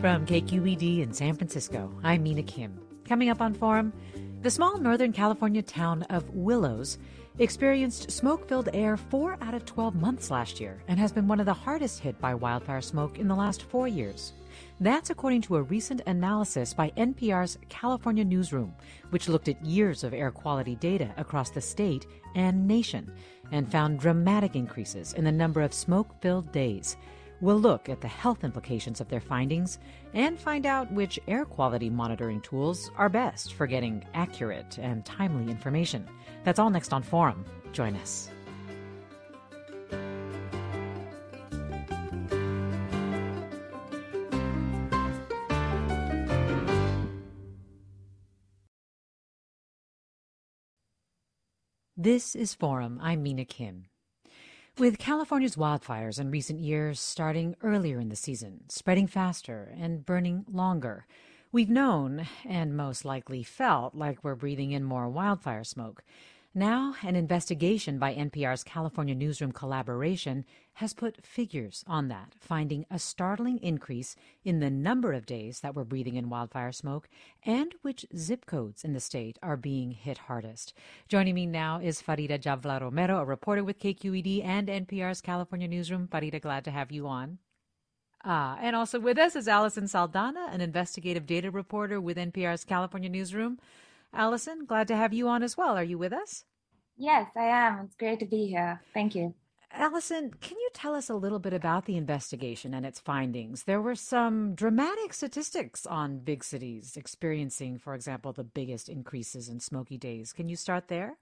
From KQED in San Francisco, I'm Mina Kim. Coming up on Forum, the small Northern California town of Willows experienced smoke filled air four out of 12 months last year and has been one of the hardest hit by wildfire smoke in the last four years. That's according to a recent analysis by NPR's California Newsroom, which looked at years of air quality data across the state and nation and found dramatic increases in the number of smoke filled days. We'll look at the health implications of their findings and find out which air quality monitoring tools are best for getting accurate and timely information. That's all next on Forum. Join us. This is Forum. I'm Mina Kim. With California's wildfires in recent years starting earlier in the season, spreading faster, and burning longer, we've known, and most likely felt, like we're breathing in more wildfire smoke. Now, an investigation by NPR's California Newsroom collaboration has put figures on that, finding a startling increase in the number of days that we're breathing in wildfire smoke and which zip codes in the state are being hit hardest. Joining me now is Farida Jhabvala Romero, a reporter with KQED and NPR's California Newsroom. Farida, glad to have you on. Ah, and also with us is Allison Saldana, an investigative data reporter with NPR's California Newsroom. Allison, glad to have you on as well. Are you with us? Yes, I am. It's great to be here. Thank you. Allison, can you tell us a little bit about the investigation and its findings? There were some dramatic statistics on big cities experiencing, for example, the biggest increases in smoky days. Can you start there?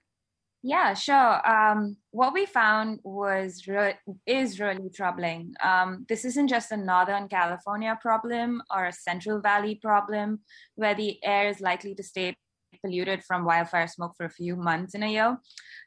Yeah, sure. Um, what we found was re- is really troubling. Um, this isn't just a Northern California problem or a Central Valley problem where the air is likely to stay polluted from wildfire smoke for a few months in a year.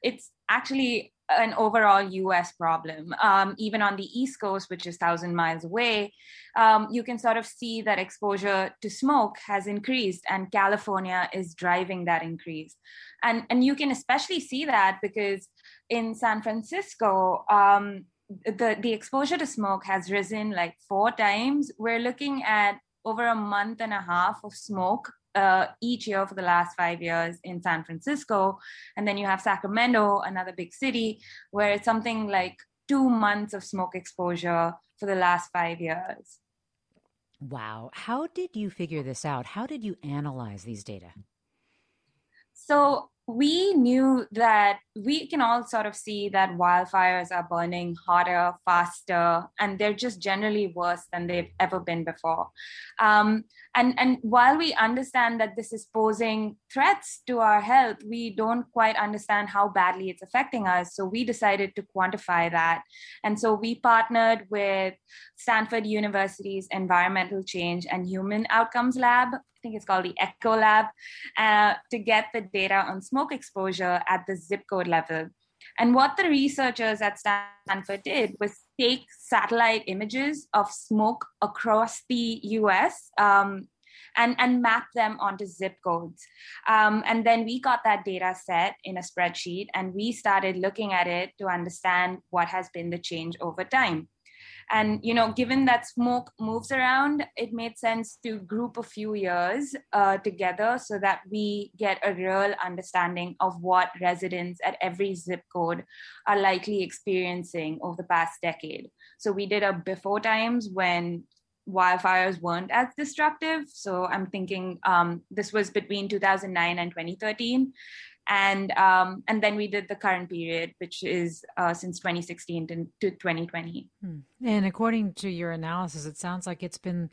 It's actually an overall US problem. Um, even on the East Coast, which is 1,000 miles away, um, you can sort of see that exposure to smoke has increased, and California is driving that increase. And, and you can especially see that because in San Francisco, um, the, the exposure to smoke has risen like four times. We're looking at over a month and a half of smoke uh, each year for the last five years in San Francisco. And then you have Sacramento, another big city, where it's something like two months of smoke exposure for the last five years. Wow. How did you figure this out? How did you analyze these data? So, we knew that we can all sort of see that wildfires are burning hotter, faster, and they're just generally worse than they've ever been before. Um, and, and while we understand that this is posing threats to our health, we don't quite understand how badly it's affecting us. So we decided to quantify that. And so we partnered with Stanford University's Environmental Change and Human Outcomes Lab I think it's called the ECHO Lab, uh, to get the data on smoke exposure at the zip code level. And what the researchers at Stanford did was take satellite images of smoke across the US um, and, and map them onto zip codes. Um, and then we got that data set in a spreadsheet and we started looking at it to understand what has been the change over time. And you know, given that smoke moves around, it made sense to group a few years uh, together so that we get a real understanding of what residents at every zip code are likely experiencing over the past decade. So we did a before times when wildfires weren't as destructive. So I'm thinking um, this was between 2009 and 2013 and um, and then we did the current period, which is uh, since 2016 to, to 2020. Hmm. And according to your analysis, it sounds like it's been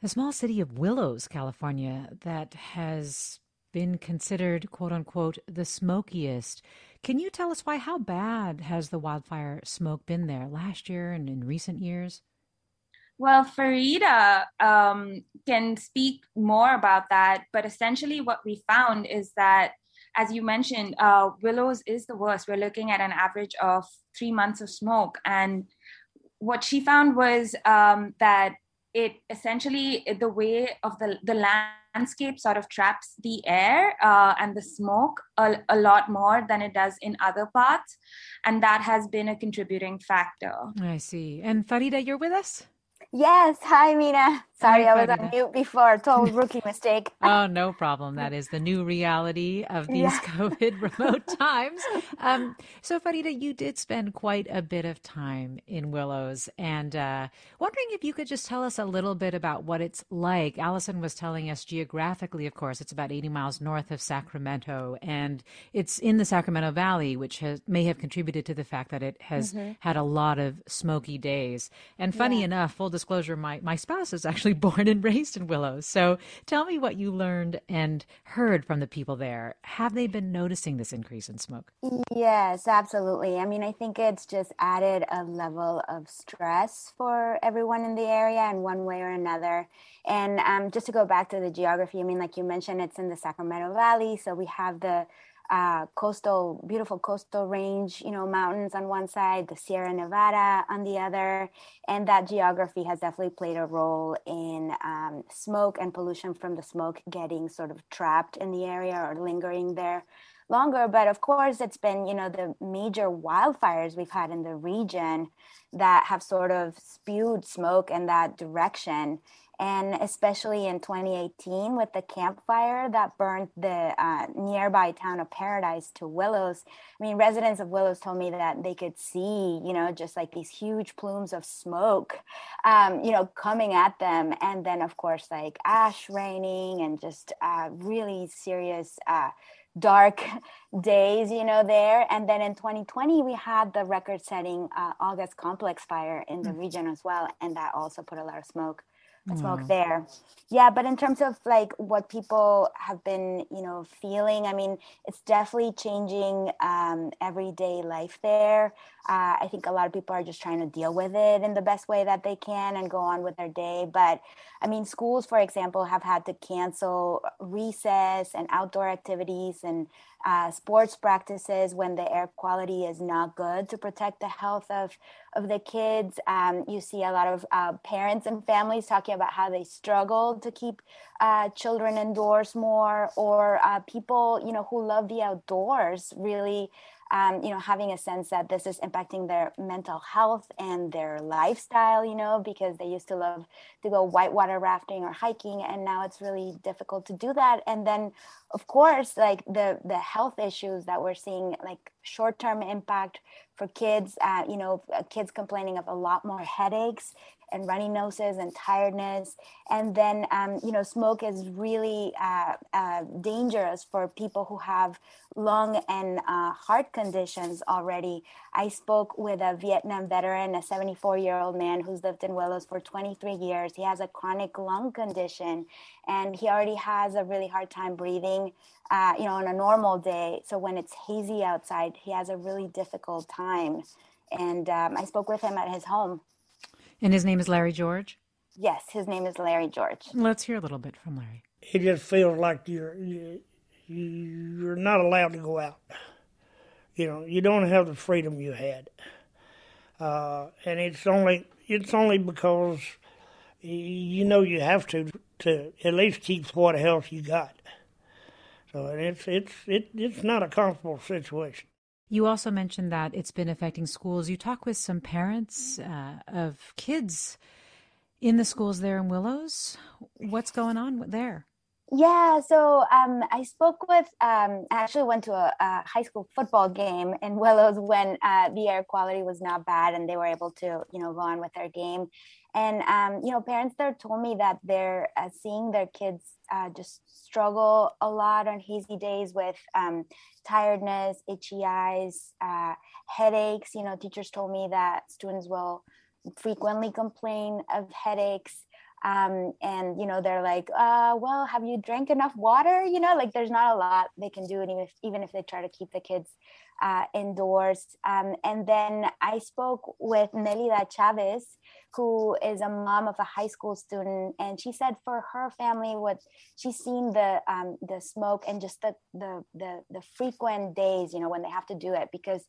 the small city of Willows, California, that has been considered "quote unquote" the smokiest. Can you tell us why? How bad has the wildfire smoke been there last year and in recent years? Well, Farida um, can speak more about that, but essentially, what we found is that as you mentioned, uh, Willows is the worst. We're looking at an average of three months of smoke. And what she found was um, that it essentially, the way of the, the landscape sort of traps the air uh, and the smoke a, a lot more than it does in other parts. And that has been a contributing factor. I see. And Farida, you're with us? Yes. Hi, Mina. Sorry, I was on mute before. Total rookie mistake. oh, no problem. That is the new reality of these yeah. COVID remote times. Um, so, Farida, you did spend quite a bit of time in Willows, and uh, wondering if you could just tell us a little bit about what it's like. Allison was telling us geographically, of course, it's about 80 miles north of Sacramento, and it's in the Sacramento Valley, which has, may have contributed to the fact that it has mm-hmm. had a lot of smoky days. And funny yeah. enough, full disclosure, my, my spouse is actually born and raised in Willows. So tell me what you learned and heard from the people there. Have they been noticing this increase in smoke? Yes, absolutely. I mean, I think it's just added a level of stress for everyone in the area in one way or another. And um, just to go back to the geography, I mean, like you mentioned, it's in the Sacramento Valley. So we have the uh, coastal, beautiful coastal range, you know, mountains on one side, the Sierra Nevada on the other. And that geography has definitely played a role in um, smoke and pollution from the smoke getting sort of trapped in the area or lingering there longer. But of course, it's been, you know, the major wildfires we've had in the region that have sort of spewed smoke in that direction and especially in 2018 with the Camp Fire that burned the uh, nearby town of Paradise to Willows. I mean, residents of Willows told me that they could see, you know, just like these huge plumes of smoke, um, you know, coming at them, and then of course like ash raining and just uh, really serious. Uh, dark days, you know, there. And then in 2020, we had the record setting uh, August complex fire in the mm. region as well. And that also put a lot of smoke smoke mm. there yeah but in terms of like what people have been you know feeling i mean it's definitely changing um, everyday life there uh, i think a lot of people are just trying to deal with it in the best way that they can and go on with their day but i mean schools for example have had to cancel recess and outdoor activities and uh, sports practices when the air quality is not good to protect the health of, of the kids. Um, you see a lot of uh, parents and families talking about how they struggle to keep uh, children indoors more, or uh, people, you know, who love the outdoors really um, you know, having a sense that this is impacting their mental health and their lifestyle, you know, because they used to love to go whitewater rafting or hiking, and now it's really difficult to do that. And then, of course, like the the health issues that we're seeing, like short term impact for kids, uh, you know, uh, kids complaining of a lot more headaches and runny noses and tiredness. And then, um, you know, smoke is really uh, uh, dangerous for people who have lung and uh, heart conditions already. I spoke with a Vietnam veteran, a 74 year old man who's lived in Willows for 23 years. He has a chronic lung condition and he already has a really hard time breathing. Uh, you know, on a normal day. So when it's hazy outside, he has a really difficult time. And um, I spoke with him at his home and his name is Larry George? Yes, his name is Larry George. Let's hear a little bit from Larry. It just feels like you're you, you're not allowed to go out. You know, you don't have the freedom you had, uh, and it's only it's only because you know you have to to at least keep what health you got. So it's it's it, it's not a comfortable situation. You also mentioned that it's been affecting schools. You talk with some parents uh, of kids in the schools there in Willows. What's going on there? Yeah, so um, I spoke with, um, I actually went to a, a, high school football game in Willows when uh, the air quality was not bad and they were able to, you know, go on with their game. And, um, you know, parents there told me that they're uh, seeing their kids uh, just struggle a lot on hazy days with um, tiredness, itchy eyes, uh, headaches. You know, teachers told me that students will frequently complain of headaches um, and you know they're like uh, well have you drank enough water you know like there's not a lot they can do even if, even if they try to keep the kids uh, indoors um, and then i spoke with Melida chavez who is a mom of a high school student, and she said for her family, what she's seen the um, the smoke and just the, the the the frequent days, you know, when they have to do it. Because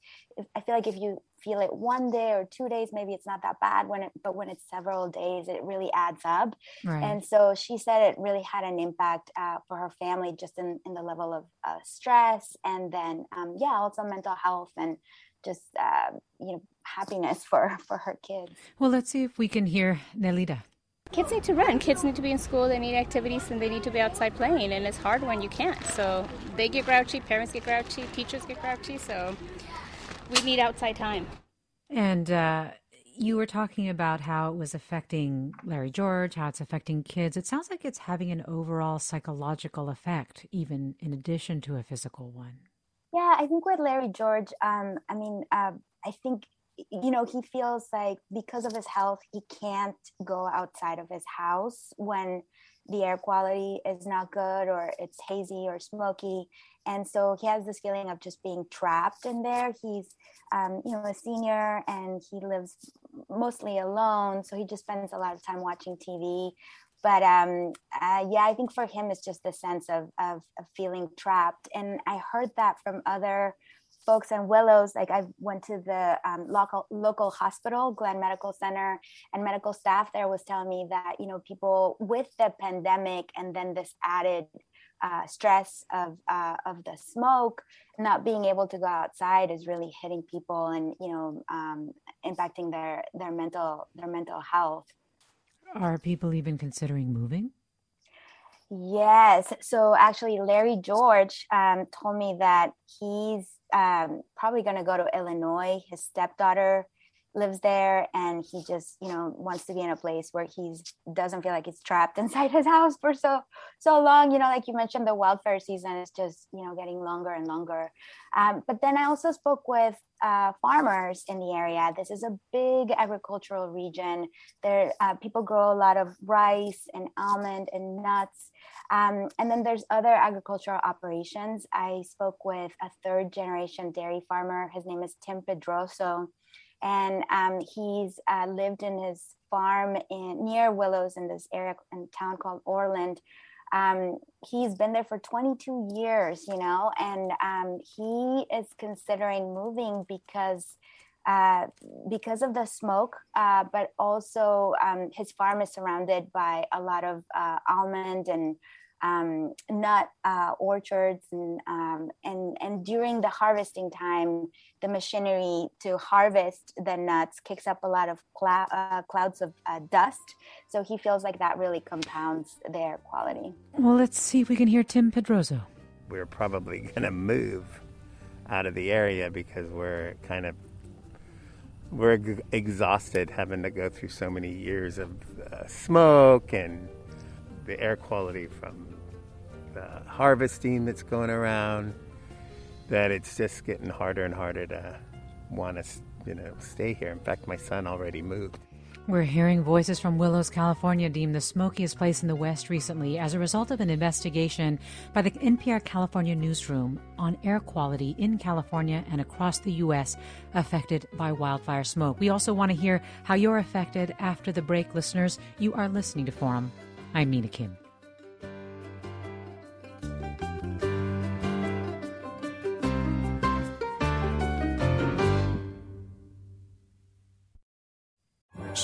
I feel like if you feel it one day or two days, maybe it's not that bad. When it but when it's several days, it really adds up. Right. And so she said it really had an impact uh, for her family, just in in the level of uh, stress, and then um, yeah, also mental health and just uh, you know happiness for for her kids. Well, let's see if we can hear Nelida. Kids need to run. Kids need to be in school. They need activities, and they need to be outside playing. And it's hard when you can't. So they get grouchy. Parents get grouchy. Teachers get grouchy. So we need outside time. And uh, you were talking about how it was affecting Larry George, how it's affecting kids. It sounds like it's having an overall psychological effect, even in addition to a physical one. Yeah, I think with Larry George, um, I mean, uh, I think you know he feels like because of his health he can't go outside of his house when the air quality is not good or it's hazy or smoky and so he has this feeling of just being trapped in there he's um, you know a senior and he lives mostly alone so he just spends a lot of time watching tv but um, uh, yeah, I think for him it's just the sense of, of, of feeling trapped. And I heard that from other folks in Willows. Like I went to the um, local local hospital, Glenn Medical Center, and medical staff there was telling me that you know people with the pandemic and then this added uh, stress of uh, of the smoke, not being able to go outside is really hitting people and you know um, impacting their their mental their mental health. Are people even considering moving? Yes. So actually, Larry George um, told me that he's um, probably going to go to Illinois. His stepdaughter lives there and he just you know wants to be in a place where he doesn't feel like he's trapped inside his house for so so long you know like you mentioned the wildfire season is just you know getting longer and longer. Um, but then i also spoke with uh, farmers in the area. This is a big agricultural region. There uh, people grow a lot of rice and almond and nuts. Um, and then there's other agricultural operations. I spoke with a third generation dairy farmer. His name is tim pedroso and um, he's uh, lived in his farm in near Willows in this area in town called Orland. Um, he's been there for 22 years, you know, and um, he is considering moving because uh, because of the smoke, uh, but also um, his farm is surrounded by a lot of uh, almond and um, nut uh, orchards and, um, and and during the harvesting time the machinery to harvest the nuts kicks up a lot of clou- uh, clouds of uh, dust. So he feels like that really compounds their quality. Well let's see if we can hear tim pedroso. We're probably going to move out of the area because we're kind of we're g- exhausted having to go through so many years of uh, smoke and the air quality from the harvesting that's going around that it's just getting harder and harder to want to you know stay here in fact my son already moved we're hearing voices from Willows, California, deemed the smokiest place in the West recently as a result of an investigation by the NPR California newsroom on air quality in California and across the U.S. affected by wildfire smoke. We also want to hear how you're affected after the break, listeners. You are listening to Forum. I'm Mina Kim.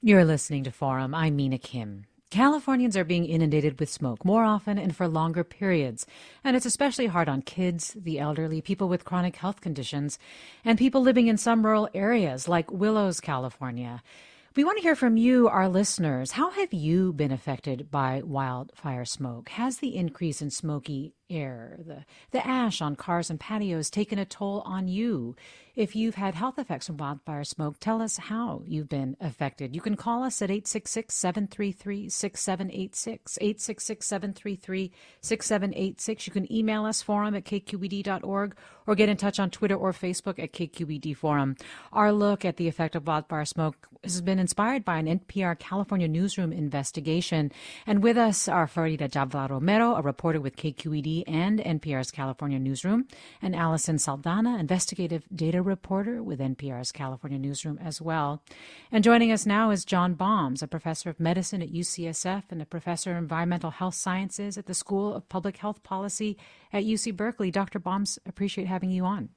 You're listening to Forum. I'm Mina Kim. Californians are being inundated with smoke more often and for longer periods, and it's especially hard on kids, the elderly, people with chronic health conditions, and people living in some rural areas like Willows, California. We want to hear from you, our listeners. How have you been affected by wildfire smoke? Has the increase in smoky air, the, the ash on cars and patios taken a toll on you? If you've had health effects from wildfire smoke, tell us how you've been affected. You can call us at 866 733 6786. 866 733 6786. You can email us forum at kqed.org or get in touch on Twitter or Facebook at KQED Forum. Our look at the effect of wildfire smoke has been inspired by an NPR California newsroom investigation. And with us are Farida Jhabvala Romero, a reporter with KQED and NPR's California newsroom, and Allison Saldana, investigative data reporter with NPR's California newsroom as well. And joining us now is John Balmes, a professor of medicine at UCSF and a professor of environmental health sciences at the School of Public Health Policy at UC Berkeley. Dr. Balmes, appreciate having you on.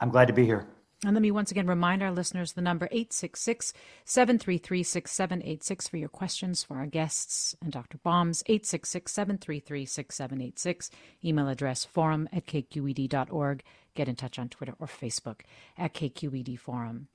I'm glad to be here. And let me once again remind our listeners the number 866 733 6786 for your questions for our guests and Dr. Balmes, 866 733 6786. Email address forum at kqed.org get in touch on Twitter or Facebook at KQED Forum.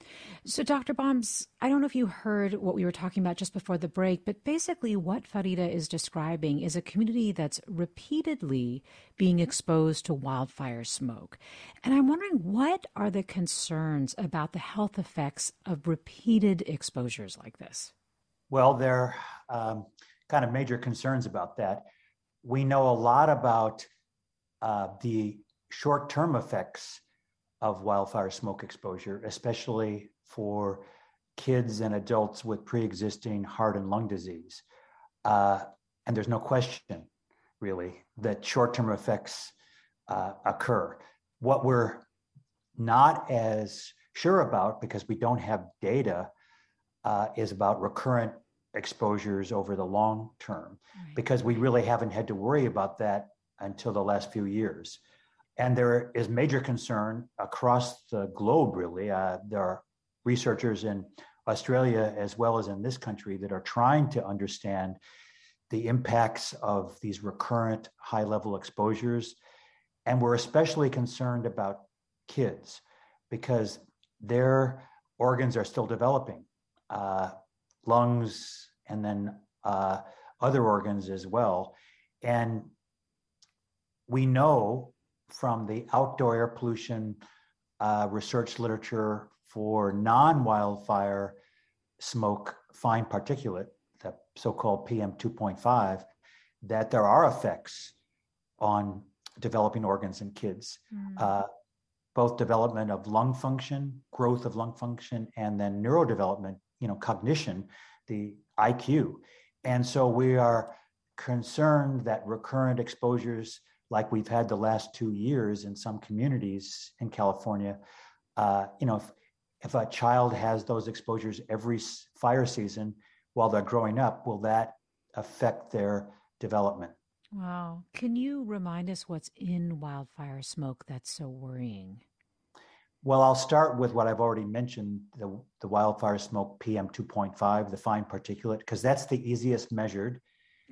So, Dr. Balmes, I don't know if you heard what we were talking about just before the break, but basically, what Farida is describing is a community that's repeatedly being exposed to wildfire smoke. And I'm wondering what are the concerns about the health effects of repeated exposures like this? Well, there are um, kind of major concerns about that. We know a lot about uh, the short term effects of wildfire smoke exposure, especially for kids and adults with pre existing heart and lung disease. Uh, and there's no question, really, that short term effects uh, occur. What we're not as sure about, because we don't have data, uh, is about recurrent exposures over the long term, right. because we really haven't had to worry about that until the last few years. And there is major concern across the globe, really. Uh, there are researchers in Australia as well as in this country that are trying to understand the impacts of these recurrent high level exposures. And we're especially concerned about kids because their organs are still developing, uh, lungs, and then uh, other organs as well. And we know from the outdoor air pollution uh, research literature for non-wildfire smoke fine particulate, the so-called PM 2.5, that there are effects on developing organs in kids, mm. uh, both development of lung function, growth of lung function, and then neurodevelopment, you know, cognition, the IQ. And so we are concerned that recurrent exposures like we've had the last two years in some communities in California, uh, you know, if, if a child has those exposures every fire season while they're growing up, will that affect their development? Wow. Can you remind us what's in wildfire smoke that's so worrying? Well, I'll start with what I've already mentioned the, the wildfire smoke PM 2.5, the fine particulate, because that's the easiest measured.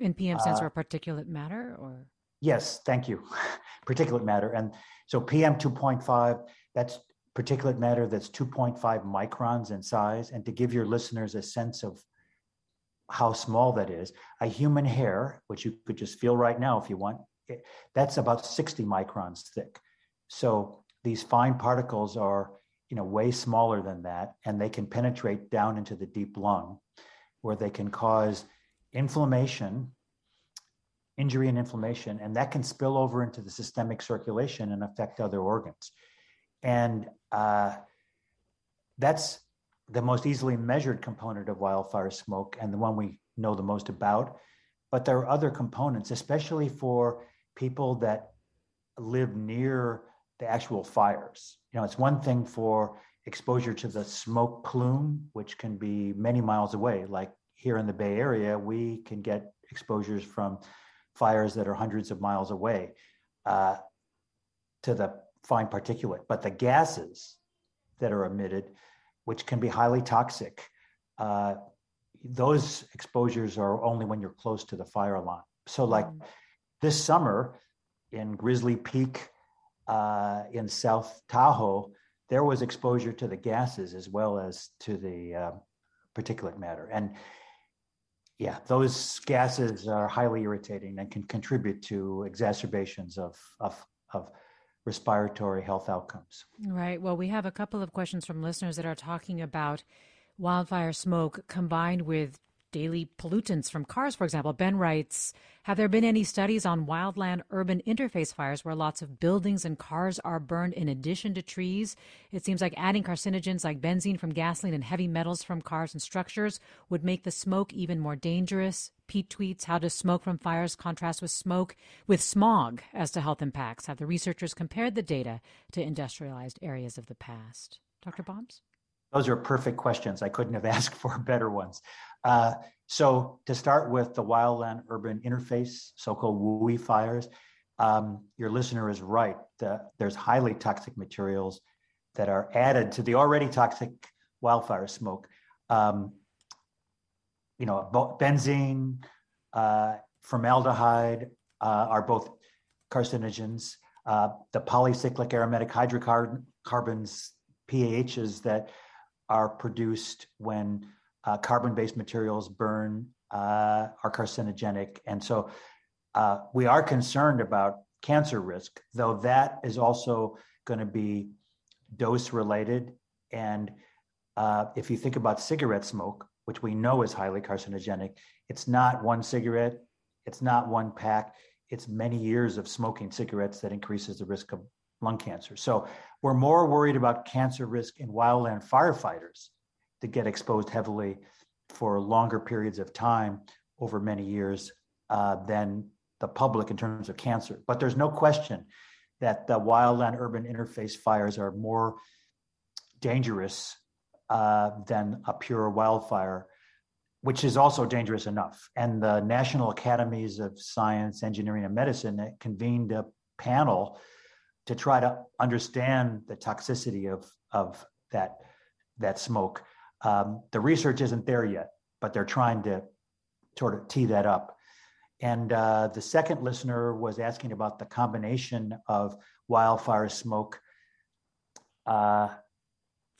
And PM stands uh, for particulate matter or? Yes, thank you. particulate matter. And so PM 2.5, that's particulate matter that's 2.5 microns in size. And to give your listeners a sense of how small that is, a human hair, which you could just feel right now if you want, it, that's about 60 microns thick. So these fine particles are, you know, way smaller than that, and they can penetrate down into the deep lung, where they can cause inflammation, injury and inflammation, and that can spill over into the systemic circulation and affect other organs. And uh, that's the most easily measured component of wildfire smoke and the one we know the most about. But there are other components, especially for people that live near the actual fires. You know, it's one thing for exposure to the smoke plume, which can be many miles away. Like here in the Bay Area, we can get exposures from fires that are hundreds of miles away uh, to the fine particulate. But the gases that are emitted, which can be highly toxic, uh, those exposures are only when you're close to the fire line. So, like mm. this summer in Grizzly Peak uh, in South Tahoe, there was exposure to the gases as well as to the uh, particulate matter. And yeah, those gases are highly irritating and can contribute to exacerbations of, of, of respiratory health outcomes. Right. Well, we have a couple of questions from listeners that are talking about wildfire smoke combined with daily pollutants from cars, for example. Ben writes Have there been any studies on wildland urban interface fires where lots of buildings and cars are burned in addition to trees? It seems like adding carcinogens like benzene from gasoline and heavy metals from cars and structures would make the smoke even more dangerous. Pete tweets, How does smoke from fires contrast with smoke with smog as to health impacts? Have the researchers compared the data to industrialized areas of the past? Dr. Balmes? Those are perfect questions. I couldn't have asked for better ones. Uh, so to start with the wildland urban interface, so-called WUI fires, um, your listener is right. The, there's highly toxic materials that are added to the already toxic wildfire smoke. Um, you know, benzene, uh, formaldehyde uh, are both carcinogens. Uh, the polycyclic aromatic hydrocarbons, PAHs, that are produced when uh, carbon-based materials burn uh, are carcinogenic, and so uh, we are concerned about cancer risk, though that is also going to be dose related. And uh, if you think about cigarette smoke, which we know is highly carcinogenic, it's not one cigarette, it's not one pack, it's many years of smoking cigarettes that increases the risk of lung cancer. So we're more worried about cancer risk in wildland firefighters that get exposed heavily for longer periods of time over many years uh, than the public in terms of cancer. But there's no question that the wildland urban interface fires are more dangerous uh, than a pure wildfire, which is also dangerous enough. And the National Academies of Science, Engineering, and Medicine convened a panel to try to understand the toxicity of, of that, that smoke. Um, the research isn't there yet, but they're trying to sort of tee that up. And uh, the second listener was asking about the combination of wildfire smoke uh,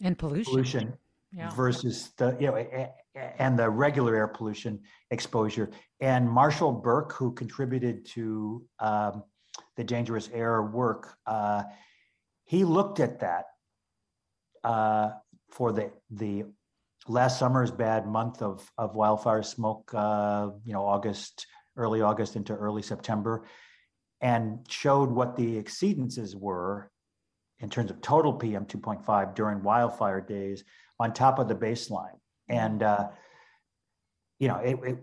and pollution, pollution yeah. versus the you know and the regular air pollution exposure. And Marshall Burke, who contributed to um, the dangerous air work, uh, he looked at that uh, for the the last summer's bad month of of wildfire smoke, uh, you know, August, early August into early September, and showed what the exceedances were in terms of total PM 2.5 during wildfire days on top of the baseline. And uh, you know, it, it,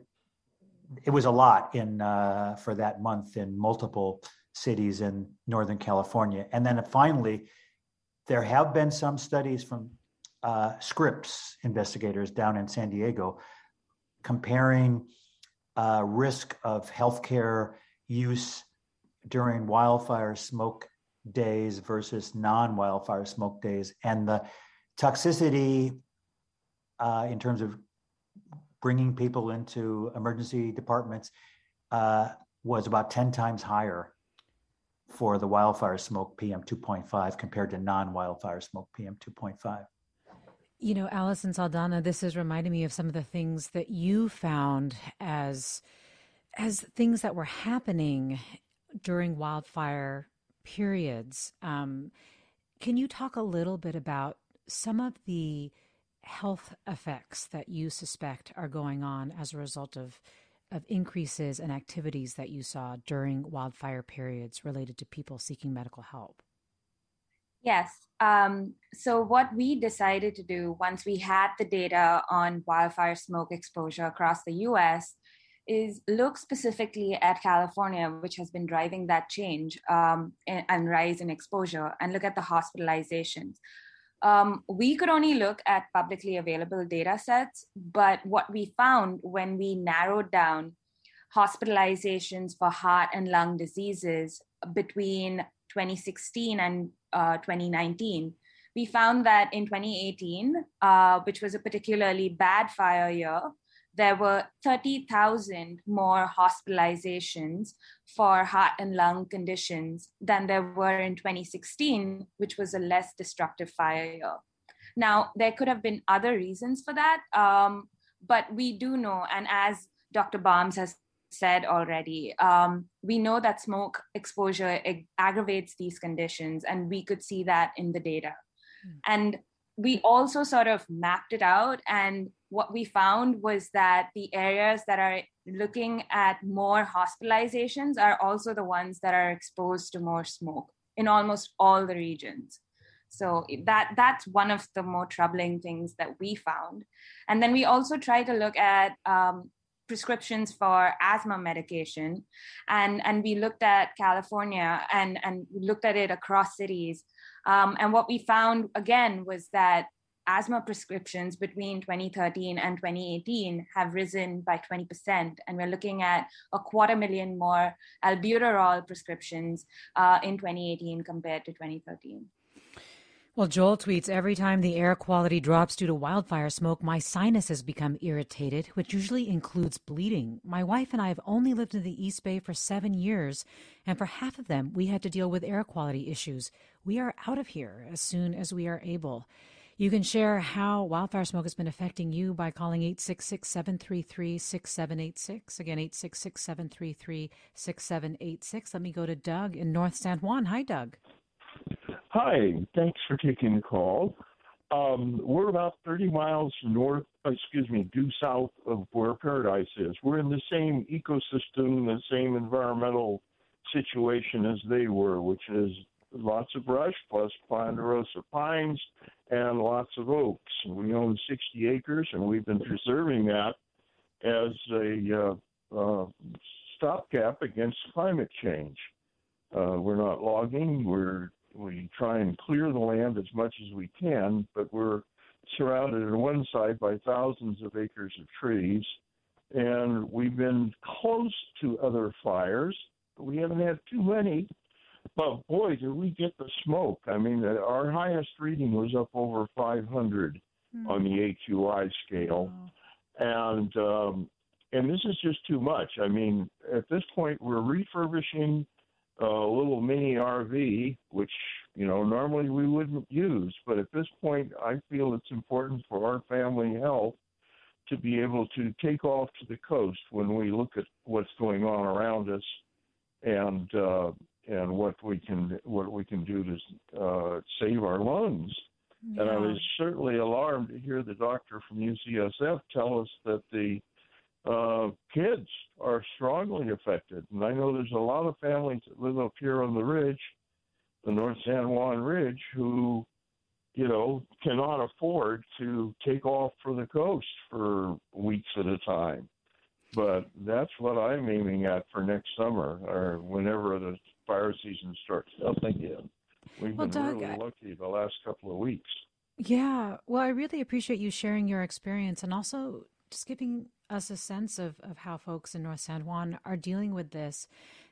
it was a lot in uh, for that month in multiple cities in Northern California. And then finally, there have been some studies from uh, Scripps investigators down in San Diego comparing uh, risk of healthcare use during wildfire smoke days versus non-wildfire smoke days, and the toxicity uh, in terms of bringing people into emergency departments uh, was about 10 times higher for the wildfire smoke PM 2.5 compared to non wildfire smoke PM 2.5. You know, Allison Saldana, this is reminding me of some of the things that you found as as things that were happening during wildfire periods. Um, can you talk a little bit about some of the health effects that you suspect are going on as a result of of increases and activities that you saw during wildfire periods related to people seeking medical help? Yes. Um, so, what we decided to do once we had the data on wildfire smoke exposure across the US is look specifically at California, which has been driving that change um, and, and, rise in exposure, and look at the hospitalizations. Um, we could only look at publicly available data sets, but what we found when we narrowed down hospitalizations for heart and lung diseases between 2016 and uh, 2019, we found that in 2018, uh, which was a particularly bad fire year, there were 30,000 more hospitalizations for heart and lung conditions than there were in 2016, which was a less destructive fire year. Now, there could have been other reasons for that, um, but we do know, and as Dr. Balmes has said already, um, we know that smoke exposure aggravates these conditions, and we could see that in the data. Mm. And we also sort of mapped it out and what we found was that the areas that are looking at more hospitalizations are also the ones that are exposed to more smoke in almost all the regions so that that's one of the more troubling things that we found and then we also try to look at um, prescriptions for asthma medication and and we looked at california and and looked at it across cities um, and what we found again was that asthma prescriptions between 2013 and 2018 have risen by 20%. And we're looking at a quarter million more albuterol prescriptions uh, in 2018 compared to 2013. Well, Joel tweets every time the air quality drops due to wildfire smoke, my sinuses become irritated, which usually includes bleeding. My wife and I have only lived in the East Bay for seven years, and for half of them, we had to deal with air quality issues. We are out of here as soon as we are able. You can share how wildfire smoke has been affecting you by calling 866 733 6786. Again, 866 733 6786. Let me go to Doug in North San Juan. Hi, Doug. Hi, thanks for taking the call. Um, we're about 30 miles north, excuse me, due south of where Paradise is. We're in the same ecosystem, the same environmental situation as they were, which is lots of brush plus ponderosa pines and lots of oaks. We own 60 acres, and we've been preserving that as a uh, uh, stopgap against climate change. Uh, we're not logging. We're we try and clear the land as much as we can, but we're surrounded on one side by thousands of acres of trees, and we've been close to other fires. but We haven't had too many, but boy, did we get the smoke! I mean, our highest reading was up over 500 mm. on the AQI scale, and um, and this is just too much. I mean, at this point, we're refurbishing a little mini RV, which you know normally we wouldn't use, but at this point, I feel it's important for our family health to be able to take off to the coast when we look at what's going on around us and uh, and what we can what we can do to uh, save our lungs. Yeah. And I was certainly alarmed to hear the doctor from UCSF tell us that the uh, kids are strongly affected. And I know there's a lot of families that live up here on the ridge, the North San Juan Ridge, who, you know, cannot afford to take off for the coast for weeks at a time. But that's what I'm aiming at for next summer or whenever the fire season starts up again. We've well, been Doug, really lucky the last couple of weeks. Yeah. Well, I really appreciate you sharing your experience and also just giving us a sense of, of how folks in North San Juan are dealing with this.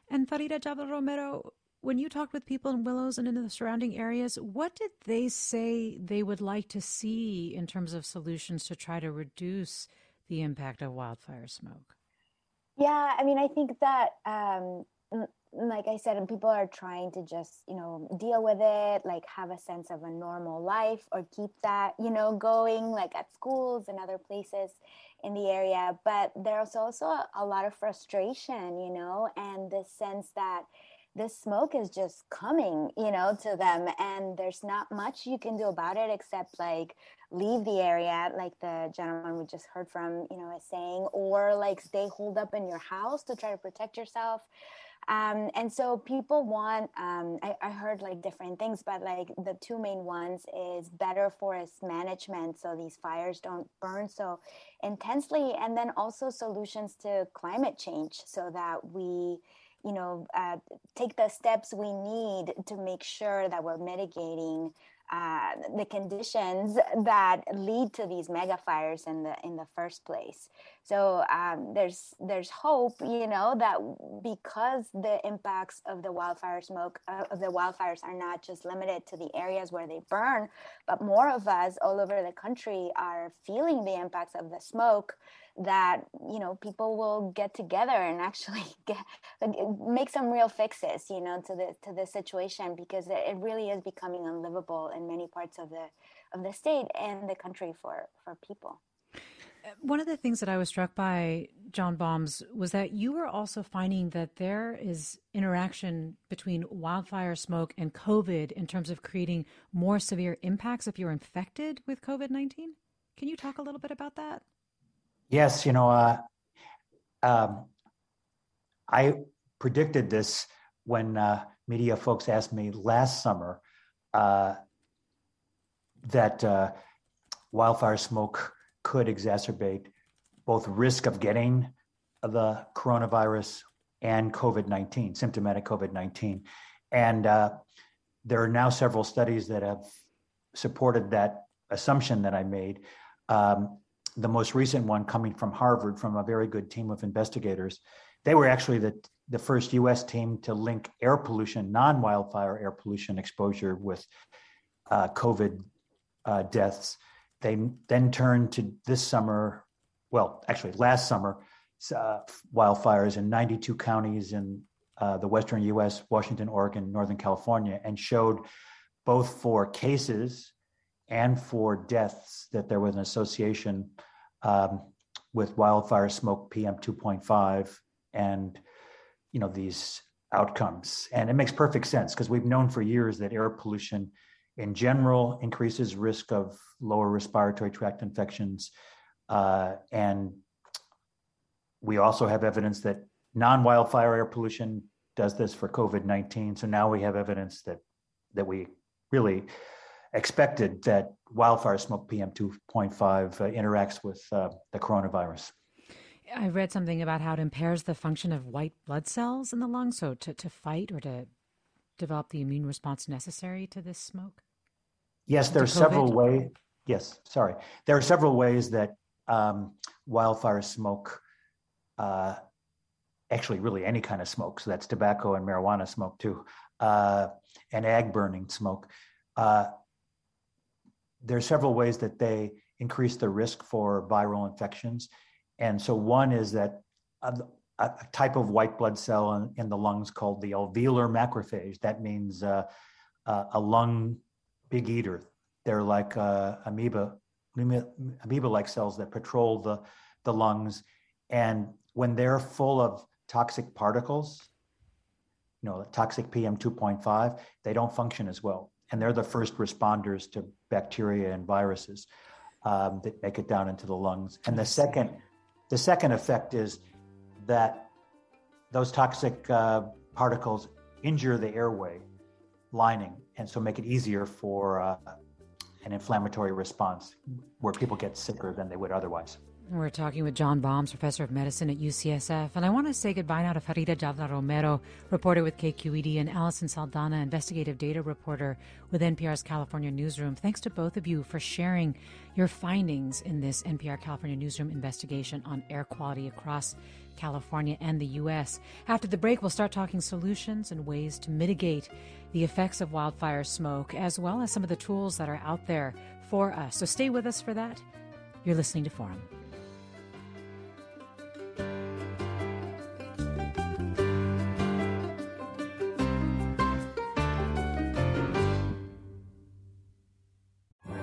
And Farida Jhabvala Romero, when you talked with people in Willows and in the surrounding areas, what did they say they would like to see in terms of solutions to try to reduce the impact of wildfire smoke? Yeah, I mean, I think that um, like I said, and people are trying to just, you know, deal with it, like have a sense of a normal life or keep that, you know, going like at schools and other places in the area. But there's also a lot of frustration, you know, and the sense that this smoke is just coming, you know, to them. And there's not much you can do about it except like leave the area, like the gentleman we just heard from, you know, is saying, or like stay holed up in your house to try to protect yourself. Um, and so people want, um, I, I, heard like different things, but like the two main ones is better forest management so these fires don't burn so intensely, and then also solutions to climate change so that we, you know, uh, take the steps we need to make sure that we're mitigating uh, the conditions that lead to these mega fires in the in the first place. So um, there's there's hope, you know, that because the impacts of the wildfire smoke uh, of the wildfires are not just limited to the areas where they burn, but more of us all over the country are feeling the impacts of the smoke that you know people will get together and actually get make some real fixes you know to the to the situation because it really is becoming unlivable in many parts of the of the state and the country for for people uh, one of the things that I was struck by, John Balmes, was that you were also finding that there is interaction between wildfire smoke and COVID in terms of creating more severe impacts if you're infected with COVID 19. Can you talk a little bit about that? Yes, you know, uh, um, I predicted this when uh, media folks asked me last summer uh, that uh, wildfire smoke could exacerbate both risk of getting the coronavirus and COVID 19, symptomatic COVID 19. And uh, there are now several studies that have supported that assumption that I made. Um, the most recent one coming from Harvard from a very good team of investigators. They were actually the, the first US team to link air pollution, non wildfire air pollution exposure with uh, COVID uh, deaths. They then turned to this summer, well, actually last summer, uh, wildfires in 92 counties in uh, the western US, Washington, Oregon, Northern California, and showed both for cases and for deaths that there was an association um, with wildfire smoke PM 2.5 and you know these outcomes. And it makes perfect sense because we've known for years that air pollution in general increases risk of lower respiratory tract infections. Uh, and we also have evidence that non-wildfire air pollution does this for COVID-19. So now we have evidence that that we really expected that wildfire smoke PM2.5 uh, interacts with uh, the coronavirus. I read something about how it impairs the function of white blood cells in the lungs, so to, to fight or to develop the immune response necessary to this smoke? Yes, there are several ways. Yes, sorry. There are several ways that um, wildfire smoke, uh, actually, really any kind of smoke, so that's tobacco and marijuana smoke too, uh, and ag burning smoke, uh, there are several ways that they increase the risk for viral infections. And so one is that a, a type of white blood cell in, in, the lungs called the alveolar macrophage. That means uh, uh, a lung big eater. They're like uh, amoeba, amoeba-like cells that patrol the, the lungs. And when they're full of toxic particles, you know, toxic PM 2.5, they don't function as well and they're the first responders to bacteria and viruses um, that make it down into the lungs. And the second, the second effect is that those toxic uh, particles injure the airway lining, and so make it easier for uh, an inflammatory response, where people get sicker than they would otherwise. We're talking with John Balmes, professor of medicine at UCSF. And I want to say goodbye now to Farida Jhabvala Romero, reporter with KQED, and Allison Saldana, investigative data reporter with NPR's California Newsroom. Thanks to both of you for sharing your findings in this NPR California Newsroom investigation on air quality across California and the U.S. After the break, we'll start talking solutions and ways to mitigate the effects of wildfire smoke, as well as some of the tools that are out there for us. So stay with us for that. You're listening to Forum.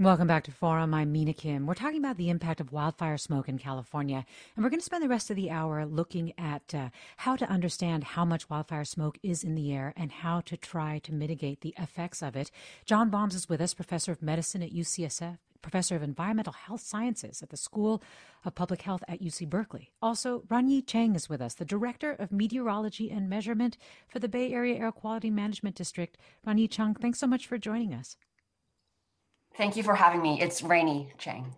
Welcome back to Forum. I'm Mina Kim. We're talking about the impact of wildfire smoke in California, and we're going to spend the rest of the hour looking at uh, how to understand how much wildfire smoke is in the air and how to try to mitigate the effects of it. John Balmes is with us, professor of medicine at UCSF, professor of environmental health sciences at the School of Public Health at UC Berkeley. Also, Runyi Chang is with us, the director of meteorology and measurement for the Bay Area Air Quality Management District. Runyi Chang, thanks so much for joining us. Thank you for having me. It's Rainy Chang.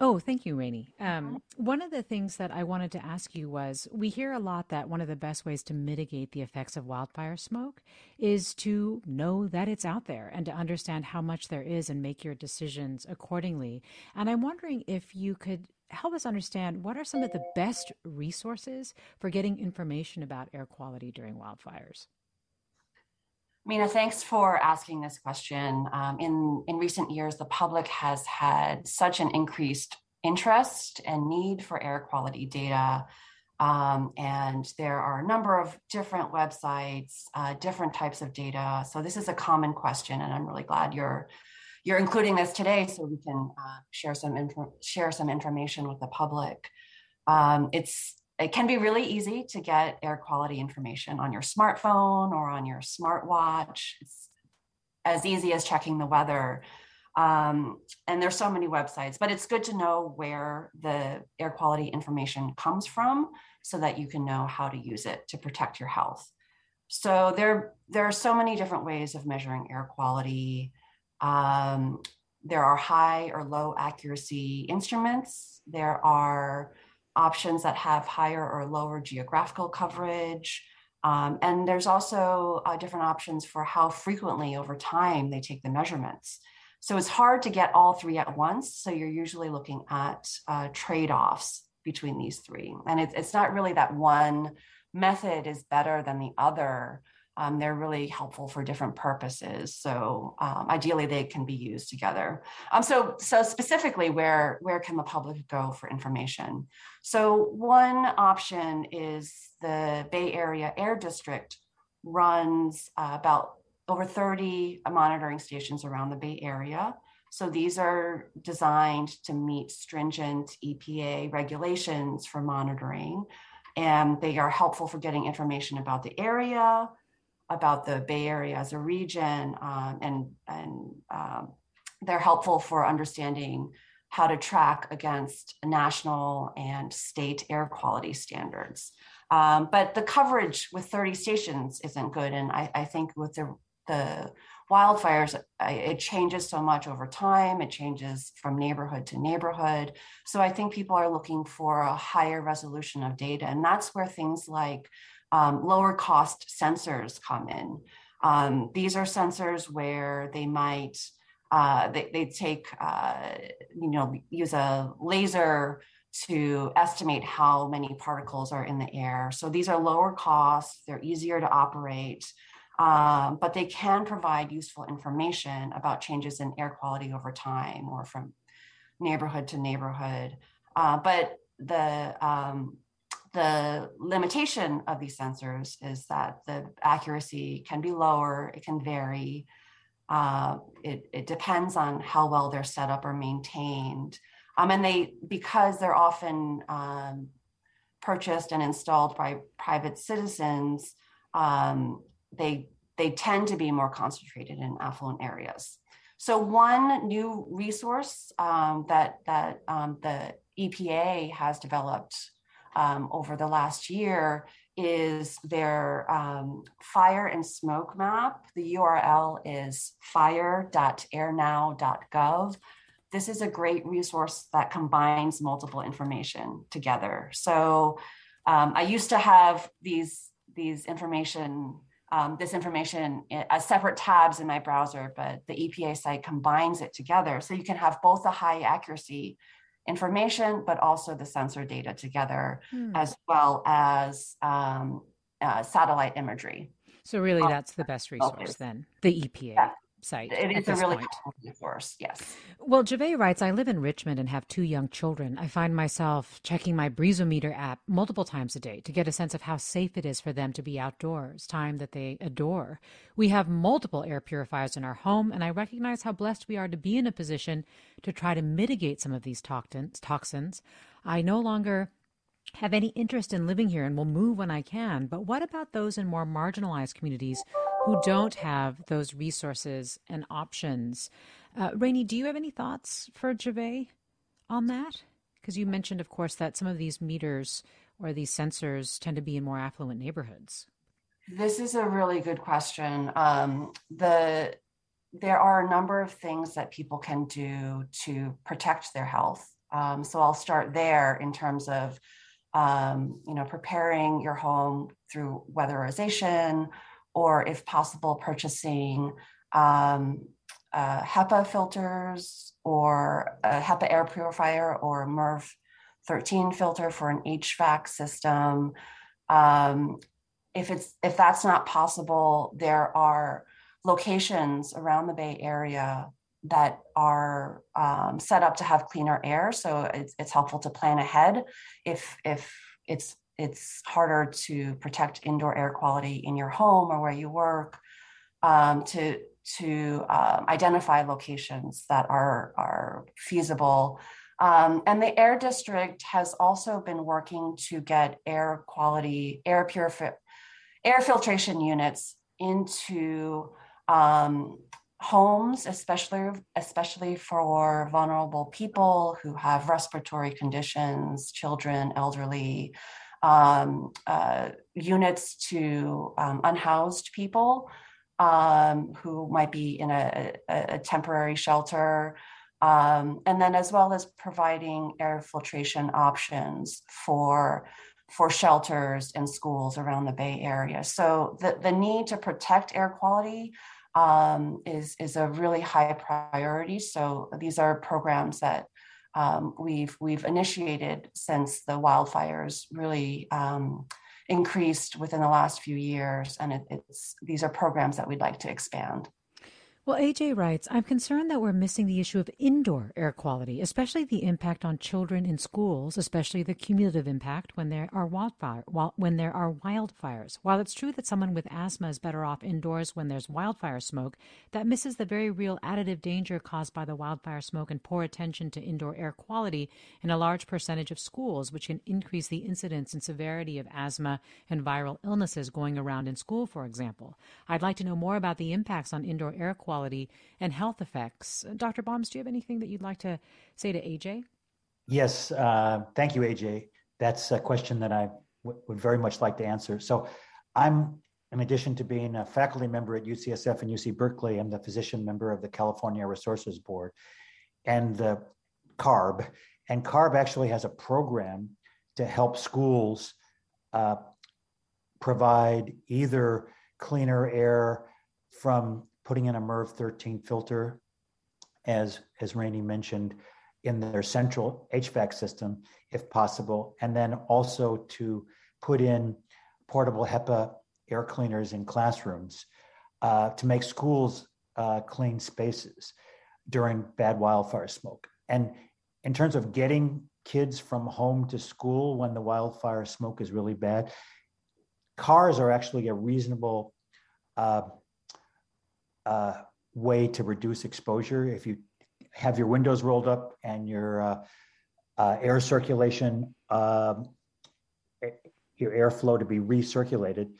Oh, thank you, Rainy. Um, one of the things that I wanted to ask you was we hear a lot that one of the best ways to mitigate the effects of wildfire smoke is to know that it's out there and to understand how much there is and make your decisions accordingly. And I'm wondering if you could help us understand what are some of the best resources for getting information about air quality during wildfires? Mina, thanks for asking this question. Um, in, in recent years, the public has had such an increased interest and need for air quality data. Um, and there are a number of different websites, uh, different types of data. So this is a common question, and I'm really glad you're you're including this today so we can uh, share some info- share some information with the public. Um, it's it can be really easy to get air quality information on your smartphone or on your smartwatch. It's as easy as checking the weather. Um, and there's so many websites, but it's good to know where the air quality information comes from so that you can know how to use it to protect your health. So there, there are so many different ways of measuring air quality. Um, there are high or low accuracy instruments. There are options that have higher or lower geographical coverage. Um, and there's also uh, different options for how frequently over time they take the measurements. So it's hard to get all three at once. So you're usually looking at uh, trade offs between these three. And it, it's not really that one method is better than the other. Um, they're really helpful for different purposes. So um, ideally, they can be used together. Um, so, so specifically, where where can the public go for information? So one option is the Bay Area Air District runs uh, about over 30 monitoring stations around the Bay Area. So these are designed to meet stringent EPA regulations for monitoring. And they are helpful for getting information about the area, about the Bay Area as a region, um, and and um, they're helpful for understanding how to track against national and state air quality standards. Um, but the coverage with 30 stations isn't good, and I, I think with the the wildfires, it changes so much over time. It changes from neighborhood to neighborhood. So I think people are looking for a higher resolution of data, and that's where things like um, lower cost sensors come in. Um, these are sensors where they might uh, they, they take uh, you know use a laser to estimate how many particles are in the air. So these are lower cost, they're easier to operate, um, but they can provide useful information about changes in air quality over time or from neighborhood to neighborhood. Uh, but the um, the limitation of these sensors is that the accuracy can be lower, it can vary. Uh, it, it, depends on how well they're set up or maintained. Um, and they, because they're often um, purchased and installed by private citizens, um, they, they tend to be more concentrated in affluent areas. So one new resource um, that that um, the EPA has developed um, over the last year is their um, fire and smoke map. The URL is fire.airnow.gov. This is a great resource that combines multiple information together. So um, I used to have these these information um, this information as separate tabs in my browser, but the EPA site combines it together. So you can have both the high accuracy information, but also the sensor data together, hmm. as well as um, uh, satellite imagery. So really, that's the best resource then, the EPA. Yeah site. It is a really resource, yes. Well, Jave writes, I live in Richmond and have two young children. I find myself checking my Breezometer app multiple times a day to get a sense of how safe it is for them to be outdoors, time that they adore. We have multiple air purifiers in our home, and I recognize how blessed we are to be in a position to try to mitigate some of these toxins. I no longer have any interest in living here and will move when I can. But what about those in more marginalized communities who don't have those resources and options? Uh, Rainey, do you have any thoughts for Jave on that? Because you mentioned, of course, that some of these meters or these sensors tend to be in more affluent neighborhoods. This is a really good question. Um, the there are a number of things that people can do to protect their health. Um, so I'll start there in terms of um, you know, preparing your home through weatherization, or if possible, purchasing um, uh, HEPA filters or a HEPA air purifier or a MERV 13 filter for an HVAC system. Um, if it's if that's not possible, there are locations around the Bay Area that are um, set up to have cleaner air. So it's, it's helpful to plan ahead if if it's it's harder to protect indoor air quality in your home or where you work. Um, to to um, identify locations that are are feasible. Um, and the air district has also been working to get air quality, air purifi- air filtration units into um, homes, especially especially for vulnerable people who have respiratory conditions, children, elderly, um, uh, units to um, unhoused people um, who might be in a, a, a temporary shelter. Um, and then as well as providing air filtration options for for shelters and schools around the Bay Area. So the, the need to protect air quality um, is is a really high priority. So these are programs that um, we've we've initiated since the wildfires really um, increased within the last few years, and it, it's these are programs that we'd like to expand. Well, AJ writes, I'm concerned that we're missing the issue of indoor air quality, especially the impact on children in schools, especially the cumulative impact when there are wildfire when there are wildfires. While it's true that someone with asthma is better off indoors when there's wildfire smoke, that misses the very real additive danger caused by the wildfire smoke and poor attention to indoor air quality in a large percentage of schools, which can increase the incidence and severity of asthma and viral illnesses going around in school, for example. I'd like to know more about the impacts on indoor air quality quality and health effects. Dr. Balmes, do you have anything that you'd like to say to AJ? Yes, uh, thank you, AJ. That's a question that I w- would very much like to answer. So, I'm, in addition to being a faculty member at UCSF and UC Berkeley, I'm the physician member of the California Resources Board and the CARB. And CARB actually has a program to help schools uh, provide either cleaner air from putting in a MERV 13 filter, as, as Rainey mentioned, in their central HVAC system, if possible, and then also to put in portable HEPA air cleaners in classrooms uh, to make schools uh, clean spaces during bad wildfire smoke. And in terms of getting kids from home to school when the wildfire smoke is really bad, cars are actually a reasonable uh, uh, way to reduce exposure. If you have your windows rolled up and your uh, uh, air circulation, um, your airflow to be recirculated,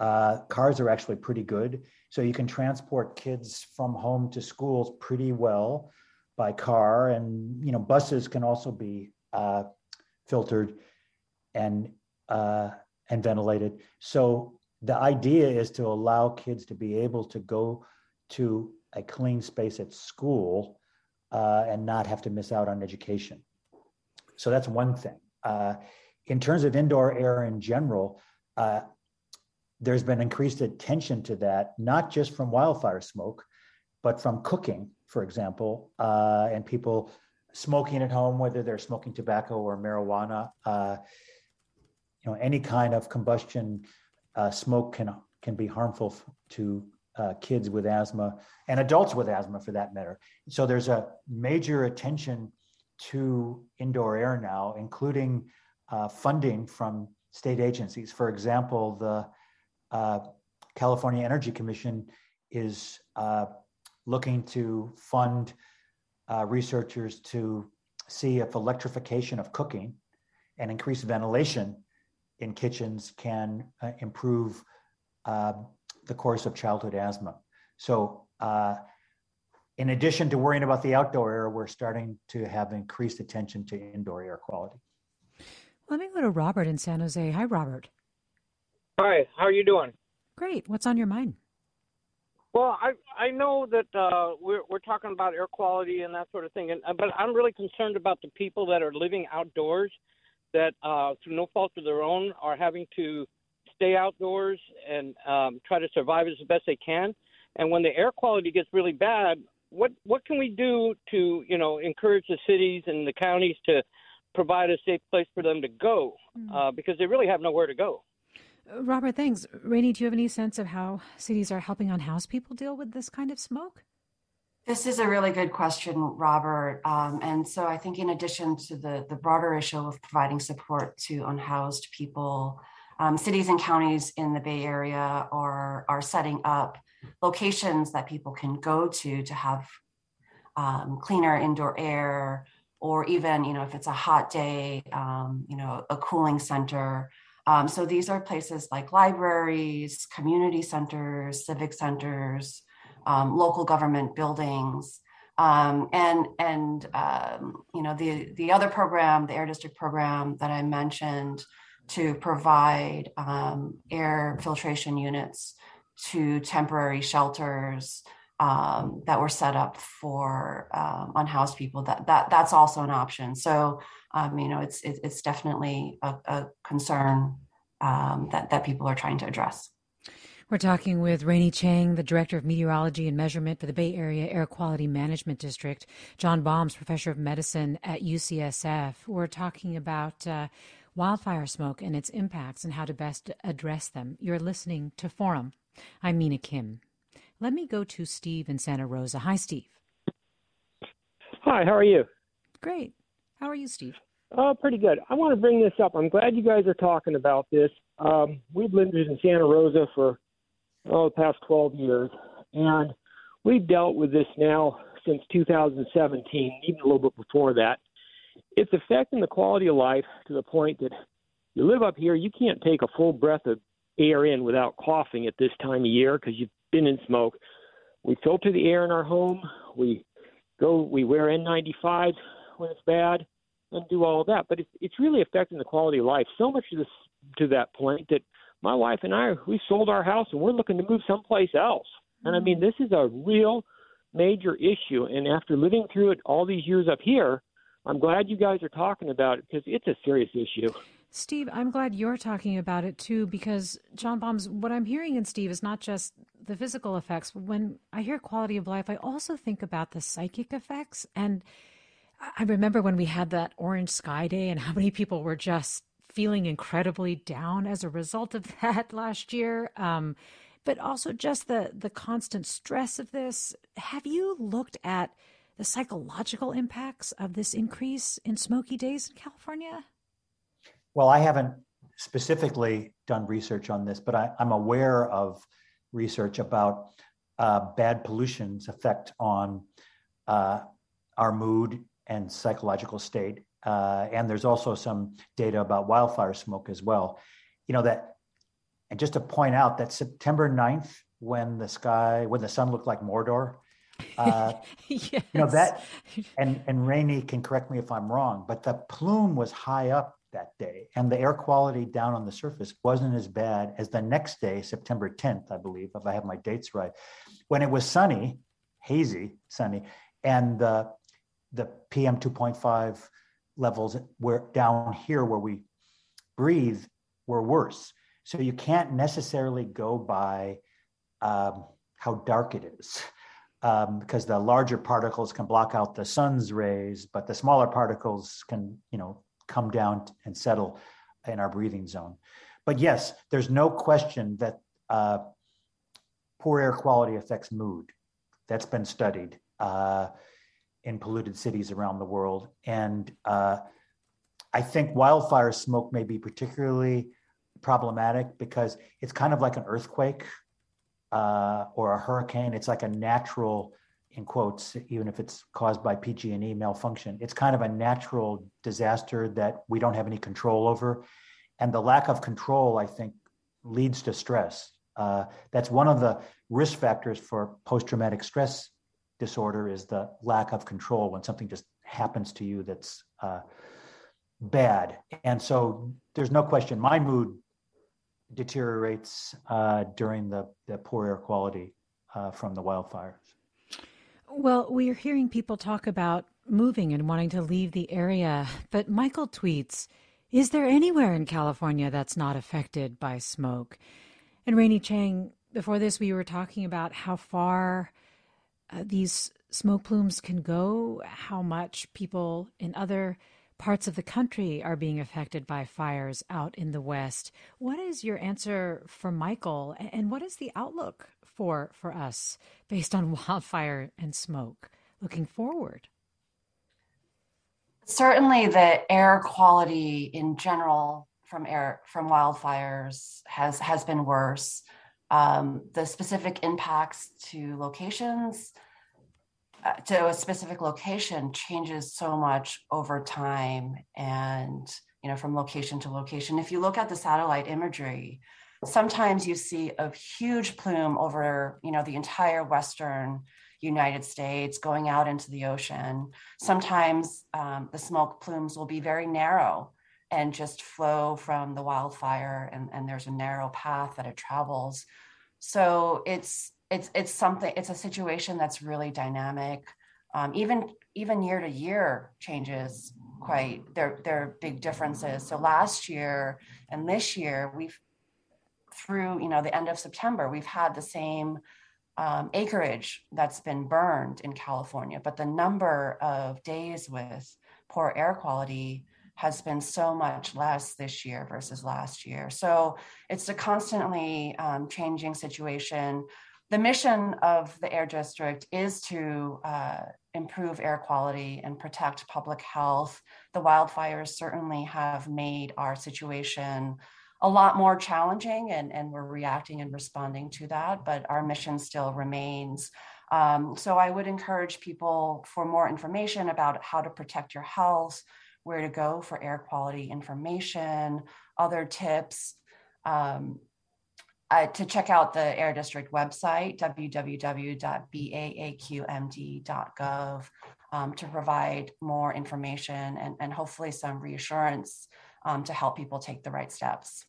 uh, cars are actually pretty good. So you can transport kids from home to schools pretty well by car, and you know buses can also be uh, filtered and uh, and ventilated. So the idea is to allow kids to be able to go to a clean space at school uh, and not have to miss out on education. So that's one thing. Uh, in terms of indoor air in general, uh, there's been increased attention to that, not just from wildfire smoke, but from cooking, for example, uh, and people smoking at home, whether they're smoking tobacco or marijuana. Uh, you know, any kind of combustion uh, smoke can can be harmful to uh, kids with asthma and adults with asthma, for that matter. So there's a major attention to indoor air now, including uh, funding from state agencies. For example, the uh, California Energy Commission is uh, looking to fund uh, researchers to see if electrification of cooking and increased ventilation in kitchens can uh, improve the course of childhood asthma. So, uh, in addition to worrying about the outdoor air, we're starting to have increased attention to indoor air quality. Let me go to Robert in San Jose. Hi, Robert. Hi, how are you doing? Great. What's on your mind? Well, I I know that uh, we're we're talking about air quality and that sort of thing, and but I'm really concerned about the people that are living outdoors, that uh, through no fault of their own are having to stay outdoors and um, try to survive as best they can. And when the air quality gets really bad, what what can we do to you know encourage the cities and the counties to provide a safe place for them to go mm. uh, because they really have nowhere to go. Robert, thanks. Rainey, do you have any sense of how cities are helping unhoused people deal with this kind of smoke? This is a really good question, Robert. Um, and so I think, in addition to the, the broader issue of providing support to unhoused people, um, cities and counties in the Bay Area are, are setting up locations that people can go to to have um, cleaner indoor air, or even, you know, if it's a hot day, um, you know, a cooling center um, so these are places like libraries, community centers, civic centers, um, local government buildings. Um, and and um, you know the the other program, the Air District program that I mentioned, to provide um, air filtration units to temporary shelters um, that were set up for um, unhoused people. That that that's also an option. So um, you know, it's it, it's definitely a, a concern um, that that people are trying to address. We're talking with Rainey Chang, the Director of Meteorology and Measurement for the Bay Area Air Quality Management District, John Balmes, Professor of Medicine at UCSF. We're talking about uh, wildfire smoke and its impacts and how to best address them. You're listening to Forum. I'm Mina Kim. Let me go to Steve in Santa Rosa. Hi, Steve. Hi, how are you? Great. How are you, Steve? Oh, pretty good. I want to bring this up. I'm glad you guys are talking about this. Um, we've lived in Santa Rosa for oh, the past 12 years, and we've dealt with this now since 2017, even a little bit before that. It's affecting the quality of life to the point that you live up here, you can't take a full breath of air in without coughing at this time of year because you've been in smoke. We filter the air in our home. We go. We wear N95 when it's bad and do all of that. But it's it's really affecting the quality of life so much to this to that point that my wife and I we sold our house and we're looking to move someplace else. And I mean mm. this is a real major issue. And after living through it all these years up here, I'm glad you guys are talking about it because it's a serious issue. Steve, I'm glad you're talking about it too because John Balmes, what I'm hearing in Steve is not just the physical effects. When I hear quality of life, I also think about the psychic effects and I remember when we had that orange sky day and how many people were just feeling incredibly down as a result of that last year. Um, but also just the the constant stress of this. Have you looked at the psychological impacts of this increase in smoky days in California? Well, I haven't specifically done research on this, but I, am aware of research about uh, bad pollution's effect on uh, our mood and psychological state. Uh, and there's also some data about wildfire smoke as well. You know, that, and just to point out that September 9th when the sky, when the sun looked like Mordor. Yes. You know that, and and Rainey can correct me if I'm wrong, but the plume was high up that day, and the air quality down on the surface wasn't as bad as the next day, September 10th, I believe, if I have my dates right, when it was sunny, hazy, sunny, and the the PM 2.5 levels were down here where we breathe were worse. So you can't necessarily go by um, how dark it is. Um, because the larger particles can block out the sun's rays, but the smaller particles can, you know, come down and settle in our breathing zone. But yes, there's no question that uh, poor air quality affects mood. That's been studied uh, in polluted cities around the world. And uh, I think wildfire smoke may be particularly problematic because it's kind of like an earthquake uh, or a hurricane. It's like a natural, in quotes, even if it's caused by PG&E malfunction. It's kind of a natural disaster that we don't have any control over, and the lack of control, I think, leads to stress. Uh, that's one of the risk factors for post-traumatic stress disorder is the lack of control when something just happens to you that's uh, bad. And so there's no question my mood deteriorates uh, during the, the poor air quality uh, from the wildfires. Well, we are hearing people talk about moving and wanting to leave the area, but Michael tweets Is there anywhere in California that's not affected by smoke? And Rainey Chang, before this, we were talking about how far uh, these smoke plumes can go, how much people in other parts of the country are being affected by fires out in the West. What is your answer for Michael, and what is the outlook for for us based on wildfire and smoke looking forward? Certainly, the air quality in general from air from wildfires has has been worse. Um, the specific impacts to locations uh, to a specific location changes so much over time and you know from location to location. If you look at the satellite imagery sometimes you see a huge plume over you know the entire western united states going out into the ocean. Sometimes um, the smoke plumes will be very narrow and just flow from the wildfire and, and there's a narrow path that it travels. So it's it's it's something it's a situation that's really dynamic. Um, even even year to year changes quite there there are big differences. So last year and this year we've through you know the end of september we've had the same um, acreage that's been burned in california but the number of days with poor air quality has been so much less this year versus last year. So it's a constantly um, changing situation the mission of the air district is to uh, improve air quality and protect public health. The wildfires certainly have made our situation a lot more challenging, and, and we're reacting and responding to that, but our mission still remains. Um, so I would encourage people for more information about how to protect your health, where to go for air quality information, other tips. Um, uh, to check out the Air District website, www.baaqmd.gov, um, to provide more information and, and hopefully some reassurance um, to help people take the right steps.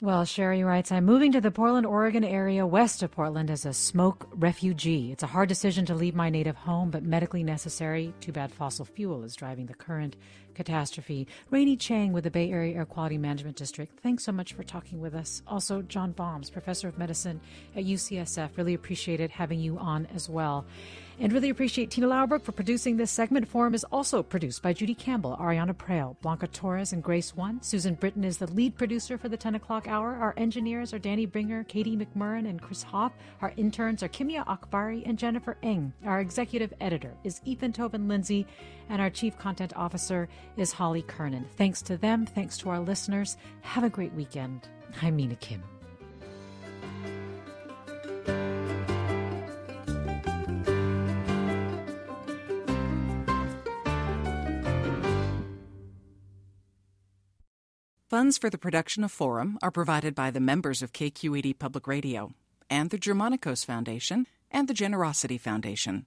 Well, Sherry writes, I'm moving to the Portland, Oregon area west of Portland as a smoke refugee. It's a hard decision to leave my native home, but medically necessary. Too bad fossil fuel is driving the current catastrophe. Rainey Chang with the Bay Area Air Quality Management District, thanks so much for talking with us. Also, John Balmes, professor of medicine at UCSF. Really appreciated having you on as well. And really appreciate Tina Lauerbrook for producing this segment. Forum is also produced by Judy Campbell, Ariana Proehl, Blanca Torres, and Grace One. Susan Britton is the lead producer for the 10 o'clock hour. Our engineers are Danny Bringer, Katie McMurran, and Chris Hoff. Our interns are Kimia Akbari and Jennifer Eng. Our executive editor is Ethan Tobin Lindsay, and our chief content officer is Holly Kernan. Thanks to them. Thanks to our listeners. Have a great weekend. I'm Mina Kim. Funds for the production of Forum are provided by the members of KQED Public Radio and the Germanacos Foundation and the Generosity Foundation.